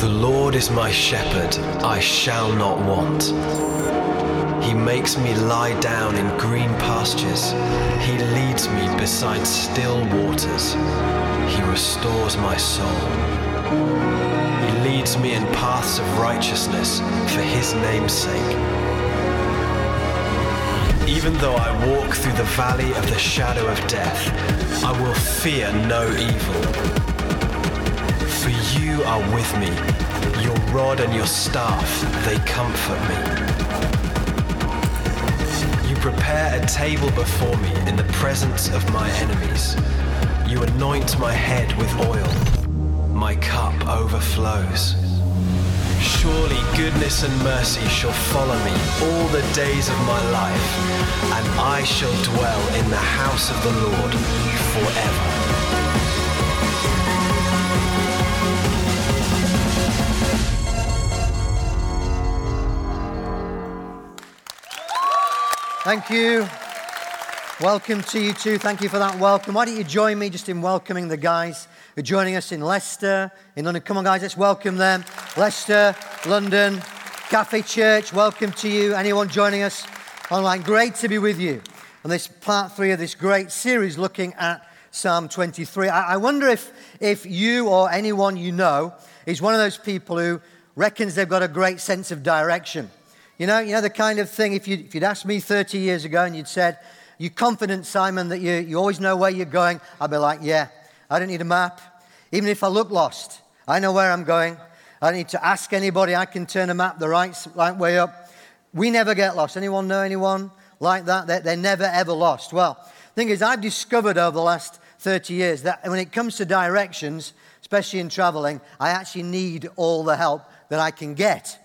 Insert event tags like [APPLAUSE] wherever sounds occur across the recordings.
The Lord is my shepherd, I shall not want. He makes me lie down in green pastures. He leads me beside still waters. He restores my soul. He leads me in paths of righteousness for his name's sake. Even though I walk through the valley of the shadow of death, I will fear no evil. For you are with me, your rod and your staff, they comfort me. You prepare a table before me in the presence of my enemies. You anoint my head with oil. My cup overflows. Surely goodness and mercy shall follow me all the days of my life, and I shall dwell in the house of the Lord forever. Thank you. Welcome to you too. Thank you for that welcome. Why don't you join me just in welcoming the guys who are joining us in Leicester, in London. Come on, guys, let's welcome them. Leicester, London, Cafe Church, welcome to you. Anyone joining us online, great to be with you on this part three of this great series looking at Psalm 23. I, I wonder if, if you or anyone you know is one of those people who reckons they've got a great sense of direction. You know, you know the kind of thing, if, you, if you'd asked me 30 years ago and you'd said, you confident, Simon, that you, you always know where you're going, I'd be like, yeah, I don't need a map. Even if I look lost, I know where I'm going. I don't need to ask anybody. I can turn a map the right, right way up. We never get lost. Anyone know anyone like that? They're, they're never, ever lost. Well, the thing is, I've discovered over the last 30 years that when it comes to directions, especially in traveling, I actually need all the help that I can get.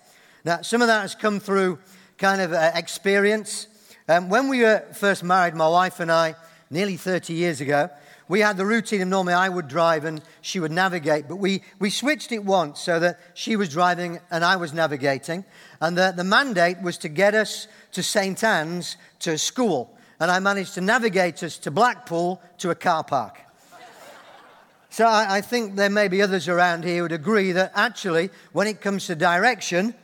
Now, some of that has come through kind of uh, experience. Um, when we were first married, my wife and I, nearly 30 years ago, we had the routine of normally I would drive and she would navigate, but we, we switched it once so that she was driving and I was navigating. And the, the mandate was to get us to St. Anne's to school. And I managed to navigate us to Blackpool to a car park. [LAUGHS] So I, I think there may be others around here who would agree that actually, when it comes to direction,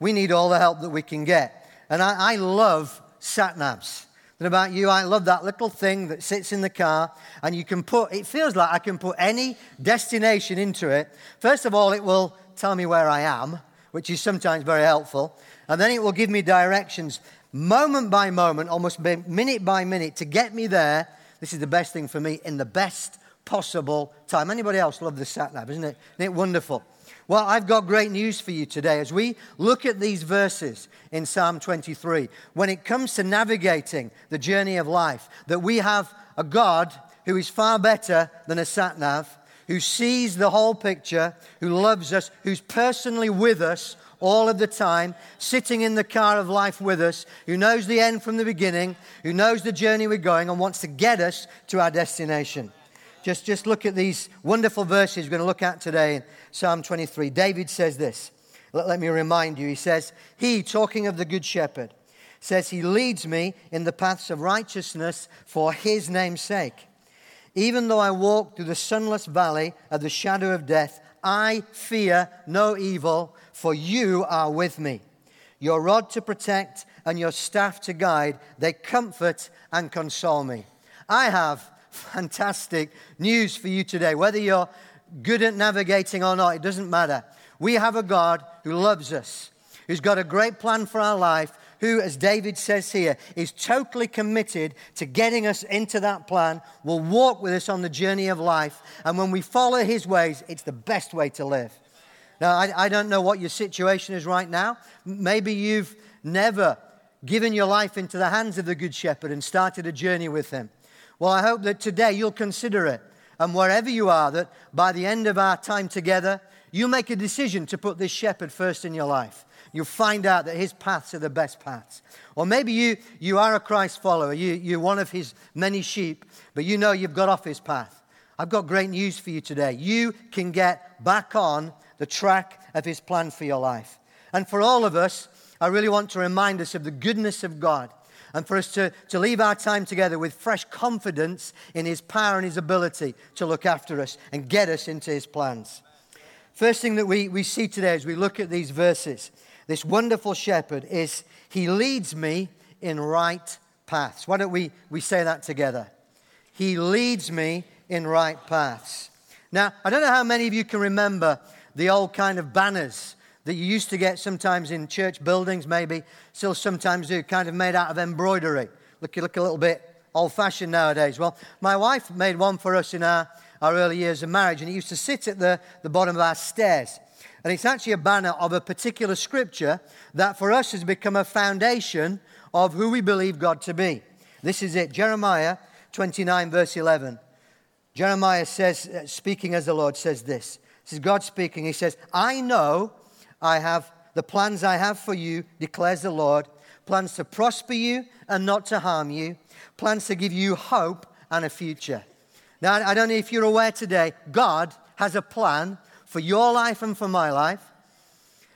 we need all the help that we can get. And I, I love sat navs. About you, I love that little thing that sits in the car, and you can put, it feels like I can put any destination into it. First of all, it will tell me where I am, which is sometimes very helpful. And then it will give me directions moment by moment, almost minute by minute, to get me there. This is the best thing for me in the best possible time. Anybody else love the sat nav, isn't it? Isn't it wonderful? Well, I've got great news for you today as we look at these verses in Psalm 23. When it comes to navigating the journey of life, that we have a God who is far better than a sat nav, who sees the whole picture, who loves us, who's personally with us all of the time, sitting in the car of life with us, who knows the end from the beginning, who knows the journey we're going, and wants to get us to our destination. Just, just look at these wonderful verses we're going to look at today in Psalm 23. David says this. Let, let me remind you. He says, He, talking of the Good Shepherd, says, He leads me in the paths of righteousness for His name's sake. Even though I walk through the sunless valley of the shadow of death, I fear no evil, for you are with me. Your rod to protect and your staff to guide, they comfort and console me. I have fantastic news for you today. Whether you're good at navigating or not, it doesn't matter. We have a God who loves us, who's got a great plan for our life, who, as David says here, is totally committed to getting us into that plan, will walk with us on the journey of life. And when we follow his ways, it's the best way to live. Now, I, I don't know what your situation is right now. Maybe you've never given your life into the hands of the Good Shepherd and started a journey with him. Well, I hope that today you'll consider it. And wherever you are, that by the end of our time together, you make a decision to put this shepherd first in your life. You'll find out that his paths are the best paths. Or maybe you, you are a Christ follower, you, you're one of his many sheep, but you know you've got off his path. I've got great news for you today. You can get back on the track of his plan for your life. And for all of us, I really want to remind us of the goodness of God and for us to, to leave our time together with fresh confidence in His power and His ability to look after us and get us into His plans. First thing that we, we see today as we look at these verses, this wonderful shepherd is He leads me in right paths. Why don't we, we say that together? He leads me in right paths. Now, I don't know how many of you can remember the old kind of banners that you used to get sometimes in church buildings, maybe still sometimes do, kind of made out of embroidery. Look, you look a little bit old fashioned nowadays. Well, my wife made one for us in our, our early years of marriage, and it used to sit at the, the bottom of our stairs. And it's actually a banner of a particular scripture that for us has become a foundation of who we believe God to be. This is it Jeremiah 29, verse 11. Jeremiah says, uh, speaking as the Lord, says this. This is God speaking. He says, I know I have the plans I have for you, declares the Lord plans to prosper you and not to harm you, plans to give you hope and a future. Now, I don't know if you're aware today, God has a plan for your life and for my life,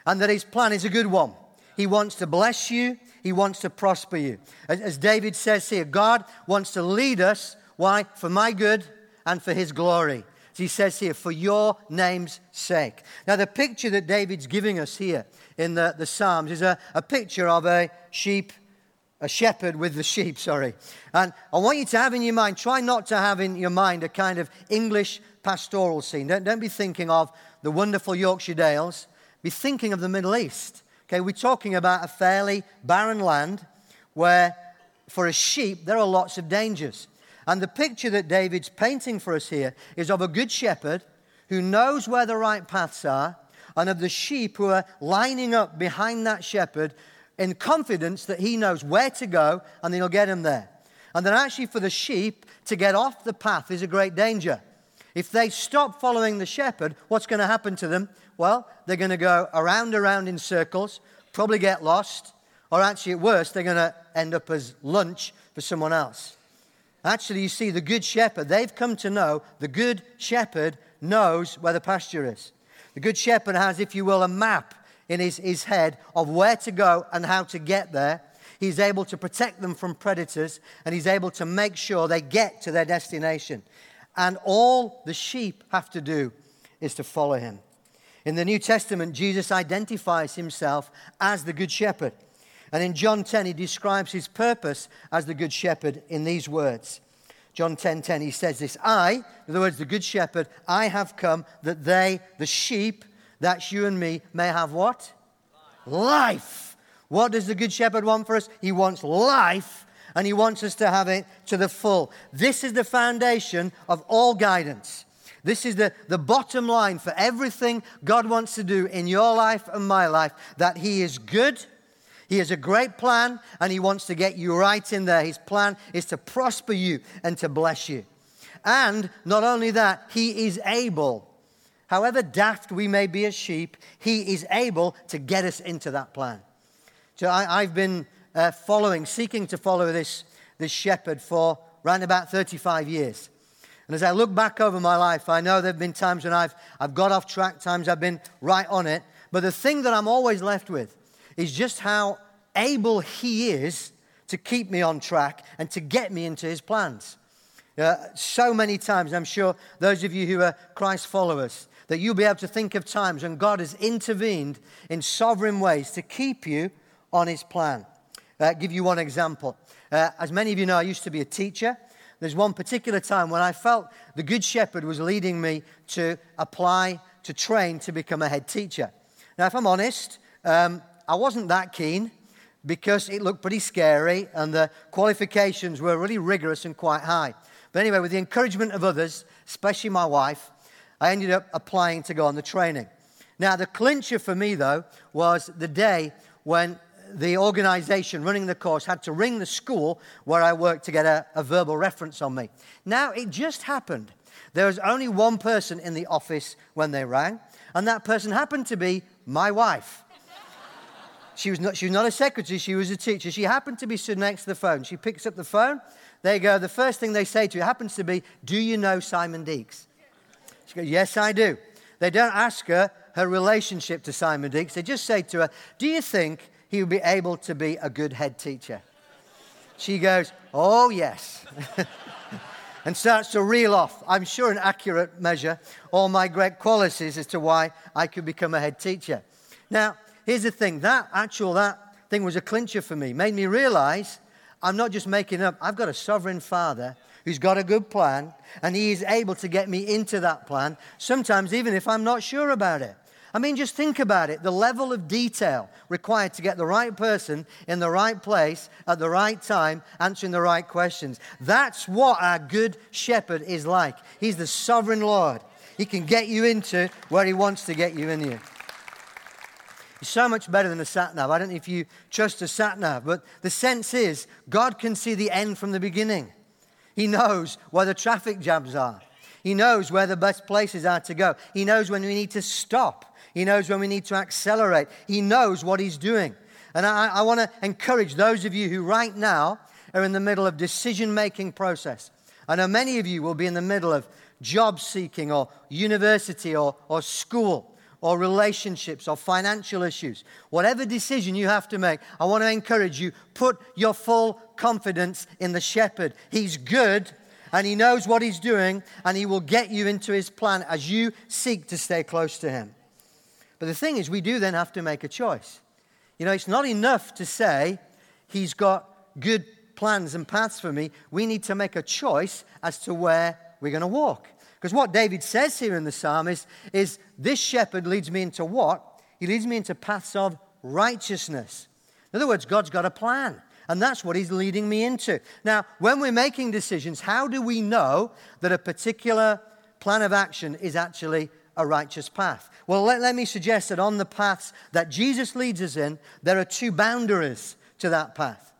and that his plan is a good one. He wants to bless you, he wants to prosper you. As, David says here, God wants to lead us. Why? For my good and for his glory he says here, for your name's sake. Now, the picture that David's giving us here in the, the Psalms is a, a picture of a sheep, a shepherd with the sheep, [LAUGHS] sorry. And I want you to have in your mind, try not to have in your mind a kind of English pastoral scene. Don't, don't be thinking of the wonderful Yorkshire Dales. Be thinking of the Middle East. Okay, we're talking about a fairly barren land where, for a sheep, there are lots of dangers. And the picture that David's painting for us here is of a good shepherd who knows where the right paths are and of the sheep who are lining up behind that shepherd in confidence that he knows where to go and he'll get him there. And then, actually, for the sheep to get off the path is a great danger. If they stop following the shepherd, what's going to happen to them? Well, they're going to go around, around in circles, probably get lost, or actually, at worst, they're going to end up as lunch for someone else. Actually, you see, the good shepherd, they've come to know the good shepherd knows where the pasture is. The good shepherd has, if you will, a map in his, his head of where to go and how to get there. He's able to protect them from predators and he's able to make sure they get to their destination. And all the sheep have to do is to follow him. In the New Testament, Jesus identifies himself as the Good Shepherd. And in John 10, he describes his purpose as the Good Shepherd in these words. John 10 10, he says this I, in other words, the Good Shepherd, I have come that they, the sheep, that's you and me, may have what? Life. life. What does the Good Shepherd want for us? He wants life and he wants us to have it to the full. This is the foundation of all guidance. This is the, the bottom line for everything God wants to do in your life and my life that He is good he has a great plan and He wants to get you right in there. His plan is to prosper you and to bless you. And not only that, He is able, however daft we may be as sheep, He is able to get us into that plan. So I, have been uh, following, seeking to follow this, this shepherd for around about 35 years. And as I look back over my life, I know there have been times when I've, I've got off track, times I've been right on it. But the thing that I'm always left with is just how able He is to keep me on track and to get me into His plans. Uh, so many times, I'm sure those of you who are Christ followers, that you'll be able to think of times when God has intervened in sovereign ways to keep you on His plan. Uh, give you one example. Uh, as many of you know, I used to be a teacher. There's one particular time when I felt the Good Shepherd was leading me to apply, to train to become a head teacher. Now, if I'm honest, um, I wasn't that keen because it looked pretty scary and the qualifications were really rigorous and quite high. But anyway, with the encouragement of others, especially my wife, I ended up applying to go on the training. Now, the clincher for me, though, was the day when the organization running the course had to ring the school where I worked to get a, a verbal reference on me. Now, it just happened. There was only one person in the office when they rang, and that person happened to be my wife. She was, not, she was not a secretary, she was a teacher. She happened to be sitting next to the phone. She picks up the phone. They go. The first thing they say to you happens to be, Do you know Simon Deeks? She goes, Yes, I do. They don't ask her her relationship to Simon Deeks. They just say to her, Do you think he would be able to be a good head teacher? she goes, Oh, yes. [LAUGHS] and starts to reel off, I'm sure an accurate measure, all my great qualities as to why I could become a head teacher. Now, here's the thing that actual, that thing was a clincher for me, made me realize I'm not just making up, I've got a sovereign father who's got a good plan, and he is able to get me into that plan, sometimes even if I'm not sure about it. I mean, just think about it the level of detail required to get the right person in the right place at the right time, answering the right questions. That's what our good shepherd is like. He's the sovereign Lord. He can get you into where he wants to get you in you. He's so much better than a sat nav. I don't know if you trust a sat nav, but the sense is God can see the end from the beginning. He knows where the traffic jams are. He knows where the best places are to go. He knows when we need to stop. He knows when we need to accelerate. He knows what He's doing. And I, I want to encourage those of you who right now are in the middle of decision making process. I know many of you will be in the middle of job seeking or university or, or school or relationships or financial issues. Whatever decision you have to make, I want to encourage you put your full confidence in the shepherd. He's good and he knows what he's doing and he will get you into his plan as you seek to stay close to him. But the thing is, we do then have to make a choice. You know, it's not enough to say, He's got good plans and paths for me. We need to make a choice as to where we're going to walk. Because what David says here in the psalm is, is this shepherd leads me into what? He leads me into paths of righteousness. In other words, God's got a plan. And that's what he's leading me into. Now, when we're making decisions, how do we know that a particular plan of action is actually a righteous path? Well, let, let me suggest that on the paths that Jesus leads us in, there are two boundaries to that path.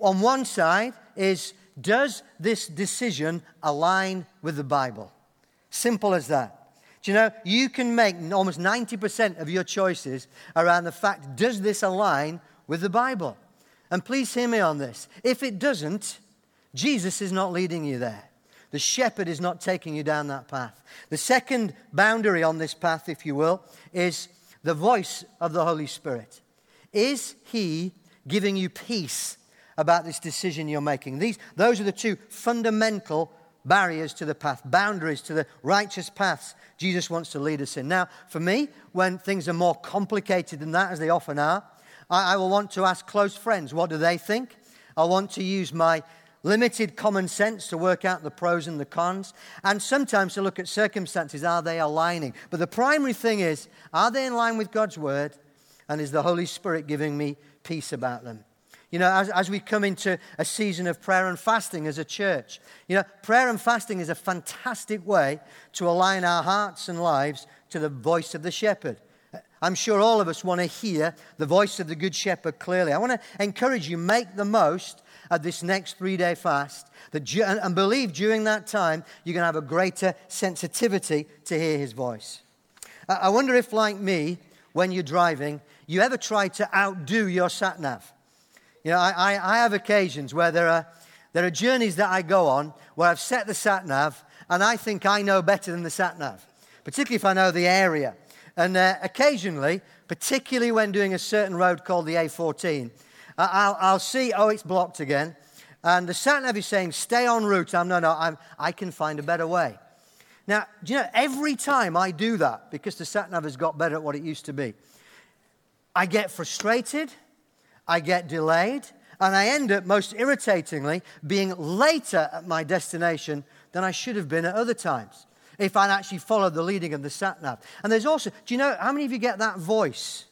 On one side is does this decision align with the Bible? Simple as that. Do you know, you can make almost 90% of your choices around the fact does this align with the Bible? And please hear me on this. If it doesn't, Jesus is not leading you there. The shepherd is not taking you down that path. The second boundary on this path, if you will, is the voice of the Holy Spirit. Is he giving you peace about this decision you're making? These, those are the two fundamental barriers to the path, boundaries to the righteous paths Jesus wants to lead us in. Now, for me, when things are more complicated than that, as they often are, I, I will want to ask close friends, what do they think? I want to use my limited common sense to work out the pros and the cons, and sometimes to look at circumstances. Are they aligning? But the primary thing is, are they in line with God's word? And is the Holy Spirit giving me peace about them? You know, as, as we come into a season of prayer and fasting as a church, you know, prayer and fasting is a fantastic way to align our hearts and lives to the voice of the shepherd. I'm sure all of us want to hear the voice of the Good Shepherd clearly. I want to encourage you, make the most of this next three day fast. That, and believe during that time, you're going to have a greater sensitivity to hear his voice. I wonder if, like me, when you're driving, you ever try to outdo your sat nav. You know, I, I, I have occasions where there are, there are journeys that I go on where I've set the sat nav and I think I know better than the sat nav, particularly if I know the area. And uh, occasionally, particularly when doing a certain road called the A14, I'll, I'll see, oh, it's blocked again. And the sat nav is saying, stay on route. I'm, no, no, I'm, I can find a better way. Now, do you know, every time I do that, because the sat nav has got better at what it used to be, I get frustrated, I get delayed, and I end up, most irritatingly, being later at my destination than I should have been at other times if I'd actually followed the leading of the sat nav. And there's also, do you know, how many of you get that voice?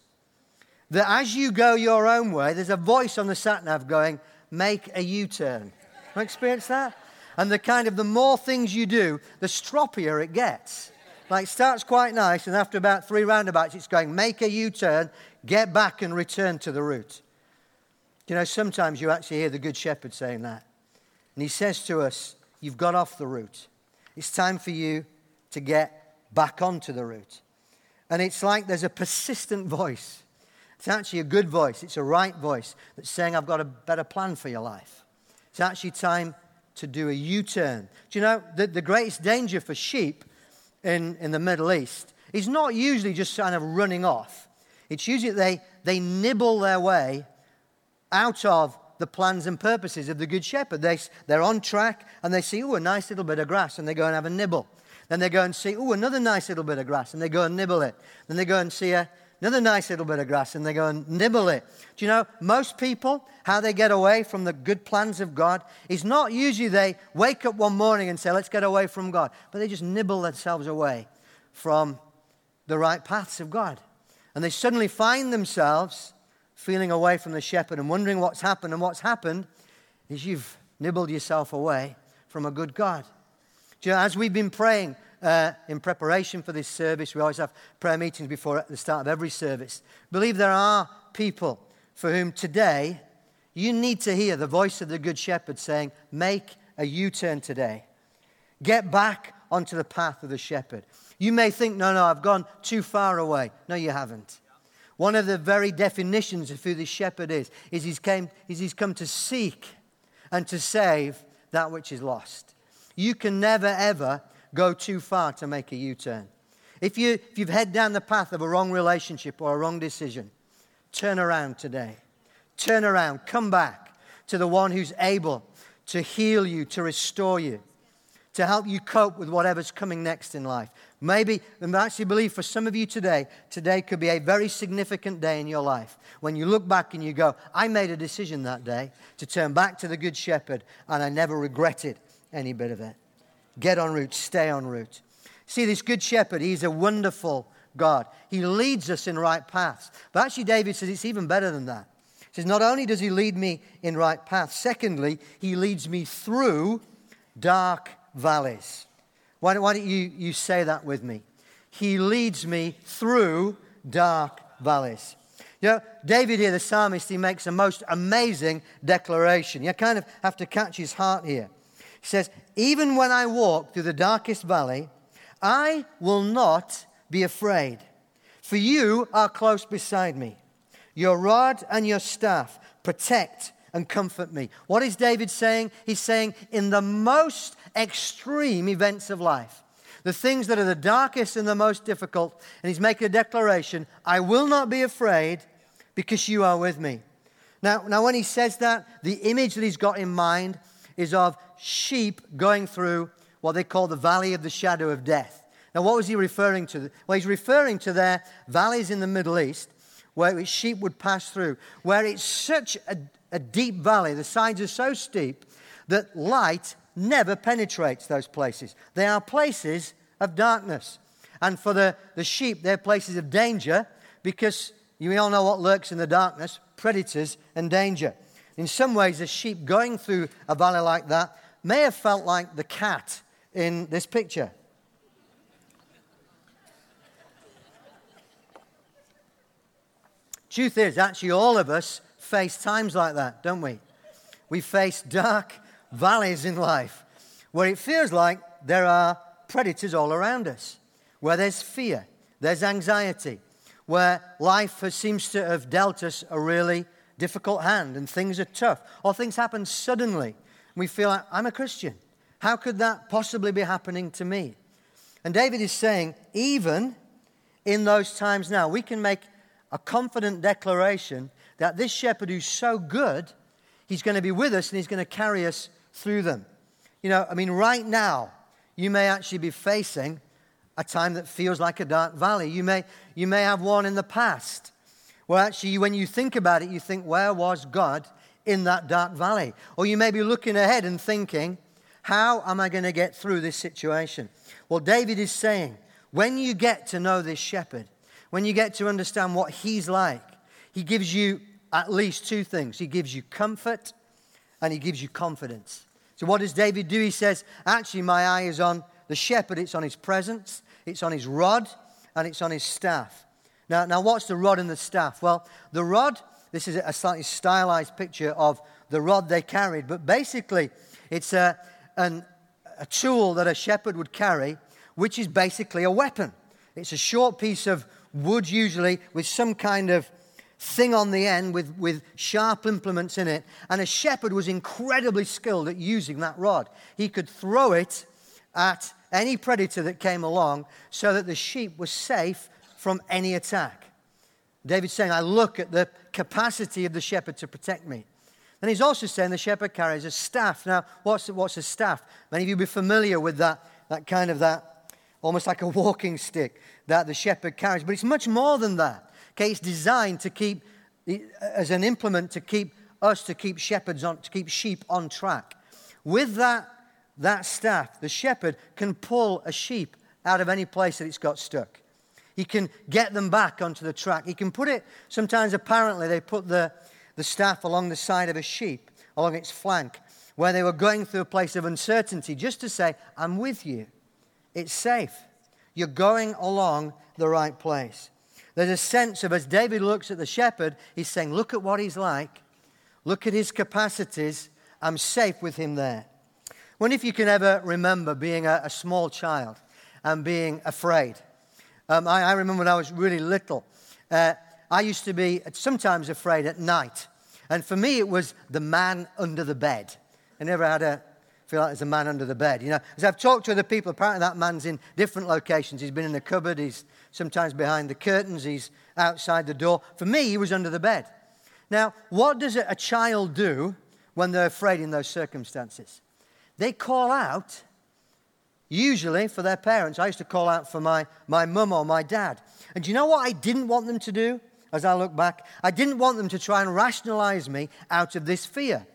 That as you go your own way, there's a voice on the sat nav going, make a U turn. Have experienced that? And the kind of the more things you do, the stroppier it gets. Like starts quite nice, and after about three roundabouts, it's going, make a U turn, get back and return to the route. You know, sometimes you actually hear the Good Shepherd saying that. And he says to us, You've got off the route. It's time for you to get back onto the route. And it's like there's a persistent voice. It's actually a good voice, it's a right voice that's saying, I've got a better plan for your life. It's actually time to do a U turn. Do you know the, the greatest danger for sheep in, in the Middle East is not usually just kind of running off, it's usually they, they nibble their way out of the plans and purposes of the Good Shepherd. They, they're on track and they see, oh, a nice little bit of grass, and they go and have a nibble. Then they go and see, oh, another nice little bit of grass, and they go and nibble it. Then they go and see a, another nice little bit of grass, and they go and nibble it. Do you know, most people, how they get away from the good plans of God is not usually they wake up one morning and say, let's get away from God, but they just nibble themselves away from the right paths of God. And they suddenly find themselves feeling away from the shepherd and wondering what's happened. And what's happened is you've nibbled yourself away from a good God. You know, as we've been praying uh, in preparation for this service, we always have prayer meetings before at the start of every service. believe there are people for whom today you need to hear the voice of the Good Shepherd saying, Make a U turn today. Get back onto the path of the shepherd. You may think, No, no, I've gone too far away. No, you haven't. One of the very definitions of who the shepherd is, is he's, came, is he's come to seek and to save that which is lost. You can never, ever go too far to make a U turn. If, you, if you've head down the path of a wrong relationship or a wrong decision, turn around today. Turn around. Come back to the one who's able to heal you, to restore you, to help you cope with whatever's coming next in life. Maybe, I actually believe for some of you today, today could be a very significant day in your life when you look back and you go, I made a decision that day to turn back to the Good Shepherd and I never regretted any bit of it. Get on route, stay on route. See, this Good Shepherd, he's a wonderful God. He leads us in right paths. But actually, David says it's even better than that. He says, Not only does he lead me in right paths, secondly, he leads me through dark valleys. Why don't, why don't you, you say that with me? He leads me through dark valleys. You know, David here, the psalmist, he makes a most amazing declaration. You kind of have to catch his heart here. He says, Even when I walk through the darkest valley, I will not be afraid, for you are close beside me. Your rod and your staff protect and comfort me. What is David saying? He's saying, in the most extreme events of life, the things that are the darkest and the most difficult, and he's making a declaration I will not be afraid because you are with me. Now, now, when he says that, the image that he's got in mind is of sheep going through what they call the valley of the shadow of death. Now, what was he referring to? Well, he's referring to their valleys in the Middle East where sheep would pass through, where it's such a, a deep valley, the sides are so steep that light never penetrates those places. They are places of darkness. And for the, the sheep, they're places of danger because you all know what lurks in the darkness predators and danger. In some ways, a sheep going through a valley like that may have felt like the cat in this picture. Truth is, actually, all of us face times like that, don't we? We face dark valleys in life where it feels like there are predators all around us, where there's fear, there's anxiety, where life has, seems to have dealt us a really difficult hand and things are tough, or things happen suddenly. We feel like, I'm a Christian. How could that possibly be happening to me? And David is saying, even in those times now, we can make a confident declaration that this shepherd who's so good, he's going to be with us and he's going to carry us through them. You know, I mean, right now, you may actually be facing a time that feels like a dark valley. You may, you may have one in the past where actually, when you think about it, you think, where was God in that dark valley? Or you may be looking ahead and thinking, how am I going to get through this situation? Well, David is saying, when you get to know this shepherd, when you get to understand what he's like, he gives you at least two things. He gives you comfort and he gives you confidence. So, what does David do? He says, Actually, my eye is on the shepherd, it's on his presence, it's on his rod, and it's on his staff. Now, now what's the rod and the staff? Well, the rod, this is a slightly stylized picture of the rod they carried, but basically, it's a, an, a tool that a shepherd would carry, which is basically a weapon. It's a short piece of wood, usually, with some kind of thing on the end with, with sharp implements in it. And a shepherd was incredibly skilled at using that rod. He could throw it at any predator that came along so that the sheep was safe from any attack. David's saying, I look at the capacity of the shepherd to protect me. And he's also saying the shepherd carries a staff. Now, what's, what's a staff? Many of you will be familiar with that, that kind of that, almost like a walking stick that the shepherd carries. But it's much more than that. Okay, it's designed to keep, as an implement to keep us, to keep shepherds on, to keep sheep on track. With that, that staff, the shepherd can pull a sheep out of any place that it's got stuck. He can get them back onto the track. He can put it, sometimes apparently, they put the, the staff along the side of a sheep, along its flank, where they were going through a place of uncertainty, just to say, I'm with you. It's safe. You're going along the right place. There's a sense of, as David looks at the shepherd, he's saying, Look at what he's like. Look at his capacities. I'm safe with him there. Wonder if you can ever remember being a, a small child and being afraid. Um, I, I, remember when I was really little, uh, I used to be sometimes afraid at night. And for me, it was the man under the bed. I never had a feel like there's a man under the bed. You know, as I've talked to other people, apparently that man's in different locations. He's been in the cupboard, he's sometimes behind the curtains, he's outside the door. For me, he was under the bed. Now, what does a child do when they're afraid in those circumstances? They call out Usually for their parents. I used to call out for my, my mum or my dad. And do you know what I didn't want them to do as I look back? I didn't want them to try and rationalize me out of this fear.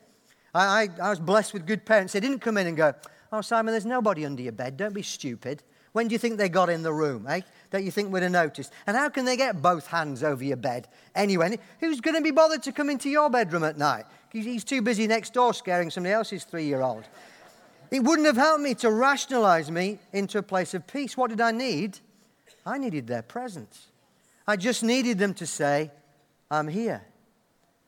I, I, I was blessed with good parents. They didn't come in and go, Oh, Simon, there's nobody under your bed. Don't be stupid. When do you think they got in the room, eh? That you think would have noticed? And how can they get both hands over your bed anyway? Who's going to be bothered to come into your bedroom at night? He's too busy next door scaring somebody else's three year old. It wouldn't have helped me to rationalize me into a place of peace. What did I need? I needed their presence. I just needed them to say, I'm here.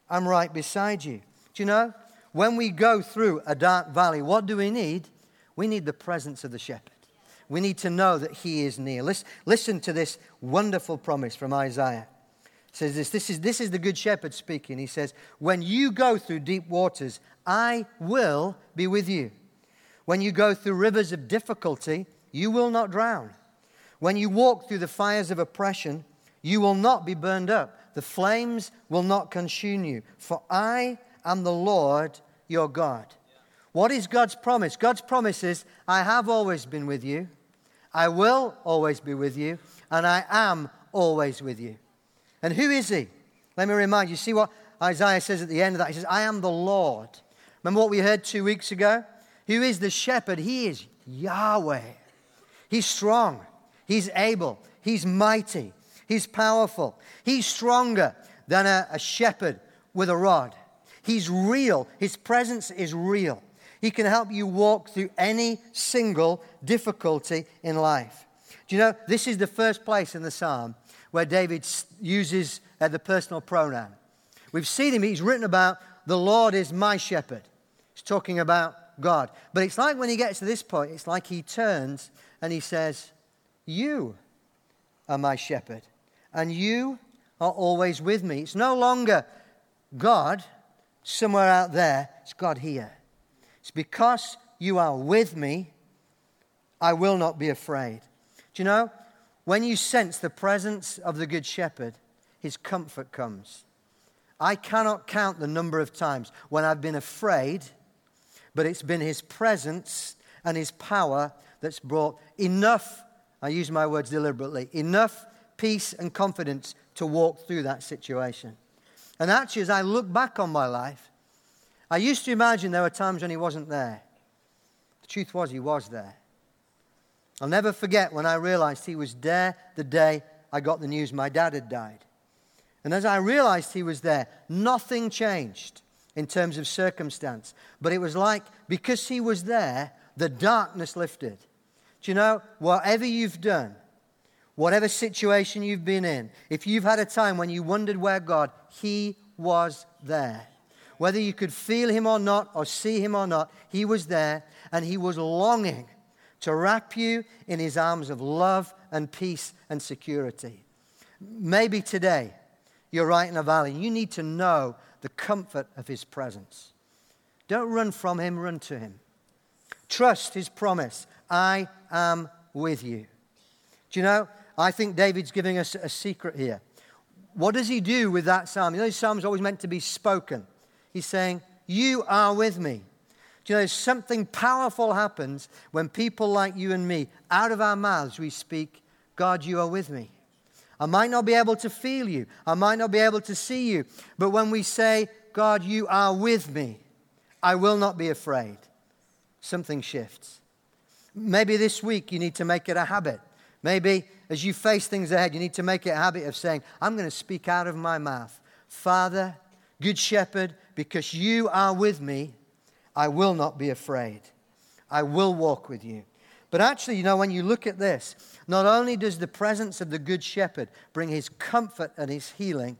I'm right beside you. Do you know? When we go through a dark valley, what do we need? We need the presence of the shepherd. We need to know that he is near. Listen, to this wonderful promise from Isaiah. It says this, this is, this is the good shepherd speaking. He says, When you go through deep waters, I will be with you. When you go through rivers of difficulty, you will not drown. When you walk through the fires of oppression, you will not be burned up. The flames will not consume you. For I am the Lord your God. What is God's promise? God's promise is I have always been with you, I will always be with you, and I am always with you. And who is He? Let me remind you. See what Isaiah says at the end of that? He says, I am the Lord. Remember what we heard two weeks ago? who is the shepherd, he is Yahweh. He's strong, he's able, he's mighty, he's powerful, he's stronger than a, a shepherd with a rod. He's real, his presence is real. He can help you walk through any single difficulty in life. Do you know, this is the first place in the psalm where David uses uh, the personal pronoun. We've seen him, he's written about the Lord is my shepherd. He's talking about God. But it's like when he gets to this point, it's like he turns and he says, You are my shepherd, and you are always with me. It's no longer God somewhere out there, it's God here. It's because you are with me, I will not be afraid. Do you know, when you sense the presence of the Good Shepherd, his comfort comes. I cannot count the number of times when I've been afraid but it's been His presence and His power that's brought enough, I use my words deliberately, enough peace and confidence to walk through that situation. And actually, as I look back on my life, I used to imagine there were times when He wasn't there. The truth was, He was there. I'll never forget when I realized He was there the day I got the news my dad had died. And as I realized He was there, nothing changed in terms of circumstance. But it was like, because he was there, the darkness lifted. Do you know, whatever you've done, whatever situation you've been in, if you've had a time when you wondered where God, he was there. Whether you could feel him or not, or see him or not, he was there, and he was longing to wrap you in his arms of love and peace and security. Maybe today you're right in a valley. You need to know the comfort of his presence. Don't run from him, run to him. Trust his promise I am with you. Do you know, I think David's giving us a secret here. What does he do with that psalm? You know, this psalm's always meant to be spoken. He's saying, You are with me. Do you know, something powerful happens when people like you and me, out of our mouths, we speak, God, you are with me. I might not be able to feel you, I might not be able to see you, but when we say, God, you are with me, I will not be afraid, something shifts. Maybe this week you need to make it a habit. Maybe as you face things ahead, you need to make it a habit of saying, I'm going to speak out of my mouth, Father, Good Shepherd, because you are with me, I will not be afraid. I will walk with you. But actually, you know, when you look at this, not only does the presence of the Good Shepherd bring his comfort and his healing,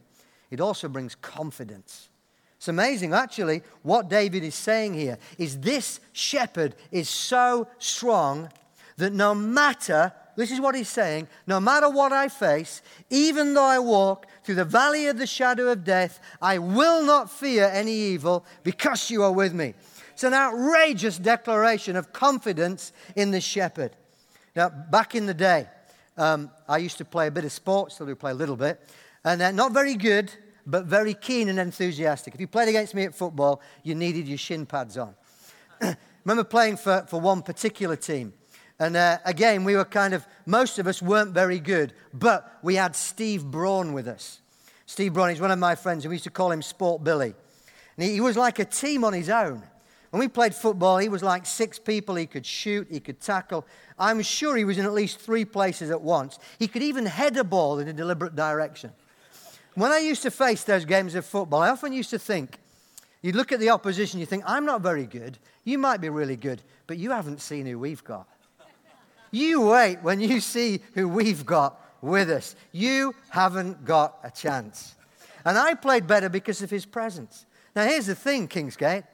it also brings confidence. It's amazing, actually, what David is saying here is this shepherd is so strong that no matter, this is what he's saying, no matter what I face, even though I walk through the valley of the shadow of death, I will not fear any evil because you are with me. It's an outrageous declaration of confidence in the shepherd. Now, back in the day, um, I used to play a bit of sports, still do play a little bit, and uh, not very good, but very keen and enthusiastic. If you played against me at football, you needed your shin pads on. [CLEARS THROAT] remember playing for, for one particular team. And uh, again, we were kind of, most of us weren't very good, but we had Steve Braun with us. Steve Braun, he's one of my friends, and we used to call him Sport Billy. And he, he was like a team on his own. When we played football, he was like six people. He could shoot, he could tackle. I'm sure he was in at least three places at once. He could even head a ball in a deliberate direction. When I used to face those games of football, I often used to think, you look at the opposition, you think, I'm not very good. You might be really good, but you haven't seen who we've got. You wait when you see who we've got with us. You haven't got a chance. And I played better because of his presence. Now, here's the thing, Kingsgate.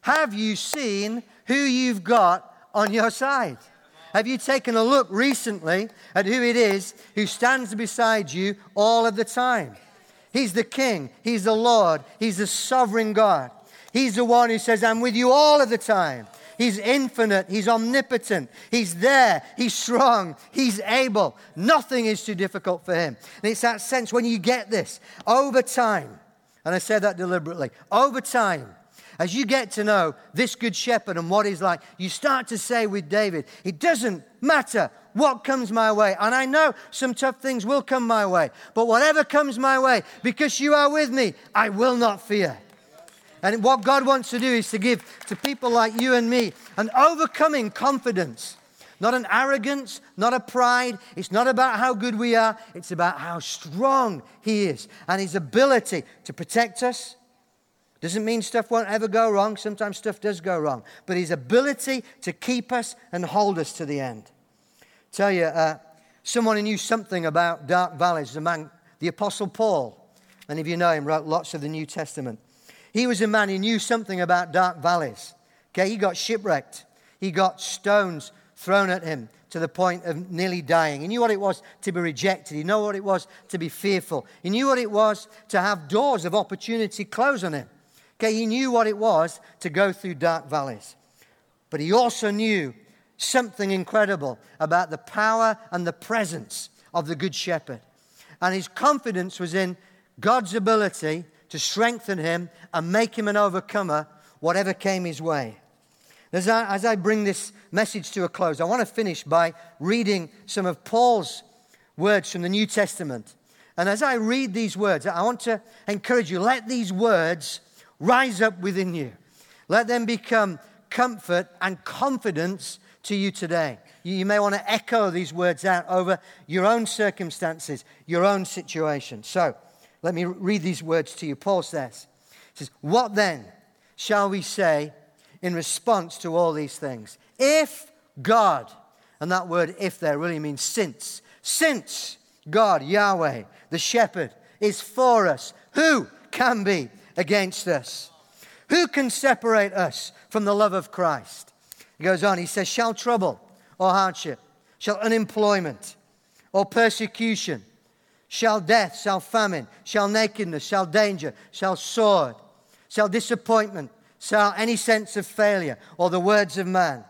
Have you seen who you've got on your side? Have you taken a look recently at who it is who stands beside you all of the time? He's the King, He's the Lord, He's the sovereign God. He's the one who says, I'm with you all of the time. He's infinite. He's omnipotent. He's there. He's strong. He's able. Nothing is too difficult for him. And it's that sense when you get this over time, and I say that deliberately, over time, as you get to know this good shepherd and what he's like, you start to say with David, it doesn't matter what comes my way. And I know some tough things will come my way, but whatever comes my way, because you are with me, I will not fear. And what God wants to do is to give to people like you and me an overcoming confidence. Not an arrogance, not a pride. It's not about how good we are. It's about how strong He is and His ability to protect us, doesn't mean stuff won't ever go wrong. Sometimes stuff does go wrong. But his ability to keep us and hold us to the end. Tell you, uh, someone who knew something about dark valleys, the man, the Apostle Paul. Many of you know him, wrote lots of the New Testament. He was a man who knew something about dark valleys. Okay, he got shipwrecked. He got stones thrown at him to the point of nearly dying. He knew what it was to be rejected. He knew what it was to be fearful. He knew what it was to have doors of opportunity close on him. Okay, he knew what it was to go through dark valleys. But he also knew something incredible about the power and the presence of the Good Shepherd. And his confidence was in God's ability to strengthen him and make him an overcomer, whatever came his way. As I, as I bring this message to a close, I want to finish by reading some of Paul's words from the New Testament. And as I read these words, I want to encourage you let these words rise up within you. Let them become comfort and confidence to you today. You, may want to echo these words out over your own circumstances, your own situation. So, let me read these words to you. Paul says, says, What then shall we say in response to all these things? If God, and that word if there really means since, since God, Yahweh, the shepherd, is for us, who can be against us. Who can separate us from the love of Christ? He goes on, he says, Shall trouble or hardship, shall unemployment or persecution, shall death, shall famine, shall nakedness, shall danger, shall sword, shall disappointment, shall any sense of failure or the words of man.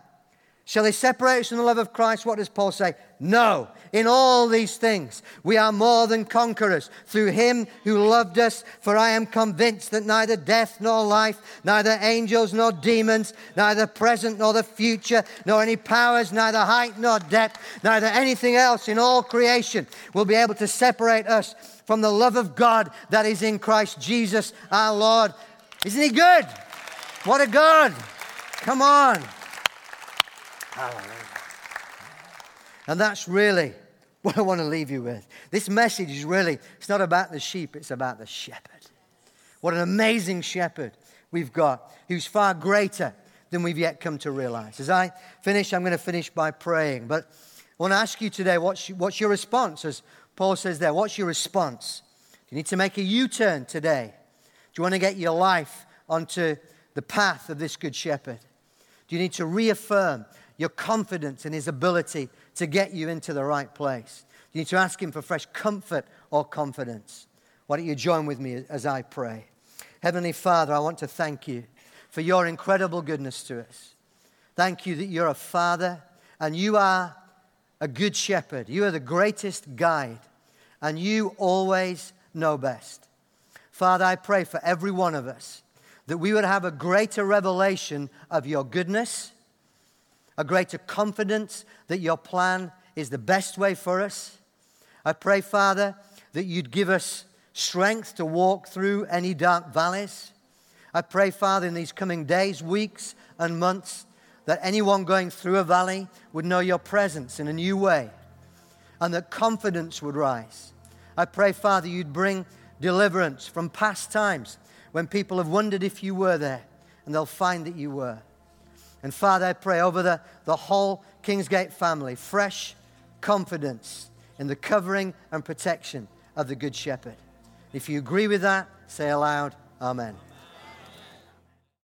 Shall they separate us from the love of Christ? What does Paul say? No. In all these things, we are more than conquerors through him who loved us. For I am convinced that neither death nor life, neither angels nor demons, neither present nor the future, nor any powers, neither height nor depth, neither anything else in all creation will be able to separate us from the love of God that is in Christ Jesus our Lord. Isn't he good? What a God! Come on. Hallelujah. And that's really [LAUGHS] what I want to leave you with. This message is really, it's not about the sheep, it's about the shepherd. What an amazing shepherd we've got who's far greater than we've yet come to realize. As I finish, I'm going to finish by praying. But I want to ask you today what's, what's your response? As Paul says there, what's your response? Do you need to make a U turn today. Do you want to get your life onto the path of this good shepherd? Do you need to reaffirm your confidence in His ability to get you into the right place. You need to ask Him for fresh comfort or confidence. Why don't you join with me as I pray? Heavenly Father, I want to thank you for your incredible goodness to us. Thank you that you're a father and you are a good shepherd. You are the greatest guide and you always know best. Father, I pray for every one of us that we would have a greater revelation of your goodness a greater confidence that your plan is the best way for us. I pray, Father, that you'd give us strength to walk through any dark valleys. I pray, Father, in these coming days, weeks, and months, that anyone going through a valley would know your presence in a new way and that confidence would rise. I pray, Father, you'd bring deliverance from past times when people have wondered if you were there and they'll find that you were. And Father, I pray over the, the whole Kingsgate family fresh confidence in the covering and protection of the Good Shepherd. If you agree with that, say aloud, Amen.